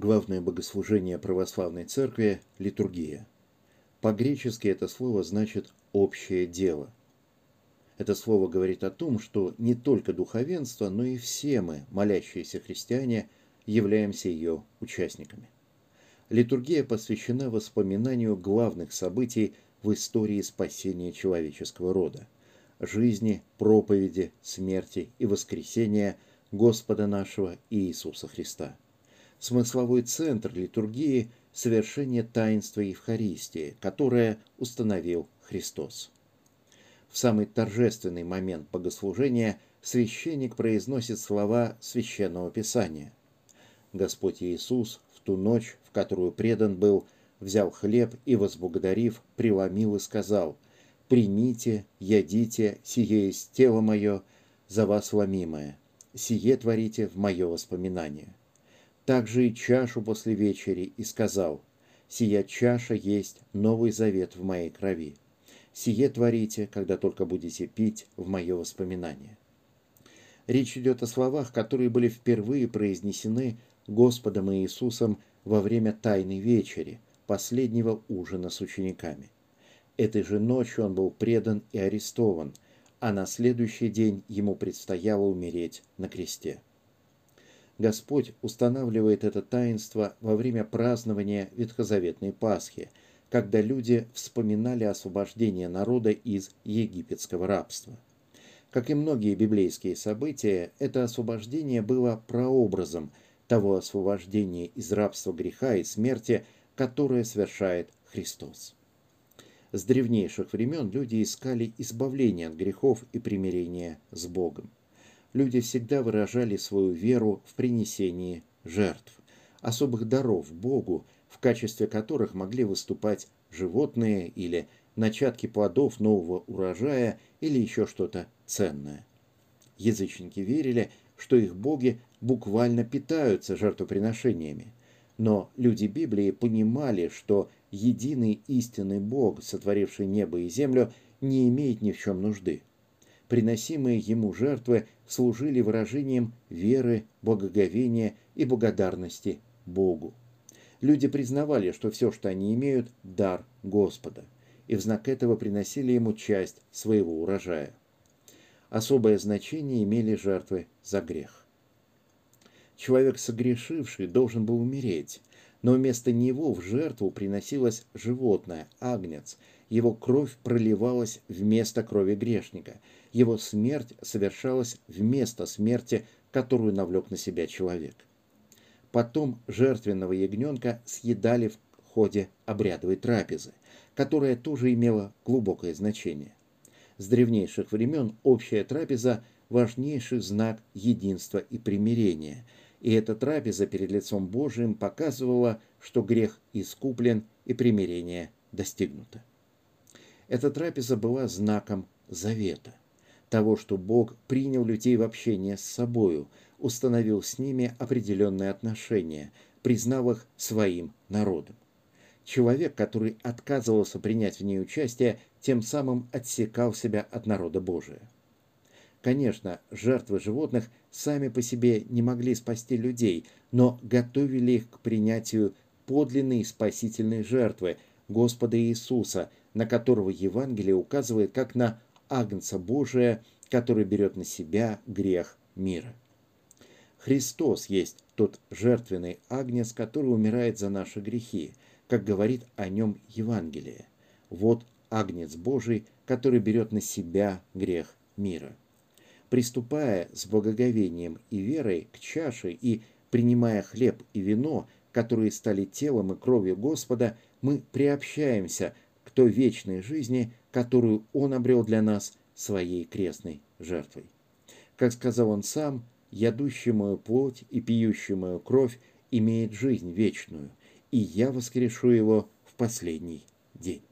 Главное богослужение православной церкви – литургия. По-гречески это слово значит «общее дело». Это слово говорит о том, что не только духовенство, но и все мы, молящиеся христиане, являемся ее участниками. Литургия посвящена воспоминанию главных событий в истории спасения человеческого рода – жизни, проповеди, смерти и воскресения Господа нашего Иисуса Христа – смысловой центр литургии – совершение таинства Евхаристии, которое установил Христос. В самый торжественный момент богослужения священник произносит слова Священного Писания. Господь Иисус в ту ночь, в которую предан был, взял хлеб и, возблагодарив, преломил и сказал «Примите, ядите, сие есть тело мое, за вас ломимое, сие творите в мое воспоминание» также и чашу после вечери, и сказал, «Сия чаша есть новый завет в моей крови. Сие творите, когда только будете пить в мое воспоминание». Речь идет о словах, которые были впервые произнесены Господом Иисусом во время Тайной Вечери, последнего ужина с учениками. Этой же ночью он был предан и арестован, а на следующий день ему предстояло умереть на кресте. Господь устанавливает это таинство во время празднования Ветхозаветной Пасхи, когда люди вспоминали освобождение народа из египетского рабства. Как и многие библейские события, это освобождение было прообразом того освобождения из рабства греха и смерти, которое совершает Христос. С древнейших времен люди искали избавления от грехов и примирения с Богом люди всегда выражали свою веру в принесении жертв, особых даров Богу, в качестве которых могли выступать животные или начатки плодов нового урожая или еще что-то ценное. Язычники верили, что их боги буквально питаются жертвоприношениями, но люди Библии понимали, что единый истинный Бог, сотворивший небо и землю, не имеет ни в чем нужды приносимые ему жертвы служили выражением веры, благоговения и благодарности Богу. Люди признавали, что все, что они имеют, – дар Господа, и в знак этого приносили ему часть своего урожая. Особое значение имели жертвы за грех. Человек, согрешивший, должен был умереть, но вместо него в жертву приносилось животное, агнец – его кровь проливалась вместо крови грешника, его смерть совершалась вместо смерти, которую навлек на себя человек. Потом жертвенного ягненка съедали в ходе обрядовой трапезы, которая тоже имела глубокое значение. С древнейших времен общая трапеза – важнейший знак единства и примирения, и эта трапеза перед лицом Божиим показывала, что грех искуплен и примирение достигнуто. Эта трапеза была знаком завета, того, что Бог принял людей в общение с собою, установил с ними определенные отношения, признав их своим народом. Человек, который отказывался принять в ней участие, тем самым отсекал себя от народа Божия. Конечно, жертвы животных сами по себе не могли спасти людей, но готовили их к принятию подлинной спасительной жертвы Господа Иисуса, на которого Евангелие указывает как на Агнца Божия, который берет на себя грех мира. Христос есть тот жертвенный агнец, который умирает за наши грехи, как говорит о нем Евангелие. Вот агнец Божий, который берет на себя грех мира. Приступая с благоговением и верой к чаше и принимая хлеб и вино, которые стали телом и кровью Господа, мы приобщаемся той вечной жизни, которую Он обрел для нас своей крестной жертвой. Как сказал Он сам, «Ядущий мою плоть и пьющий мою кровь имеет жизнь вечную, и я воскрешу его в последний день».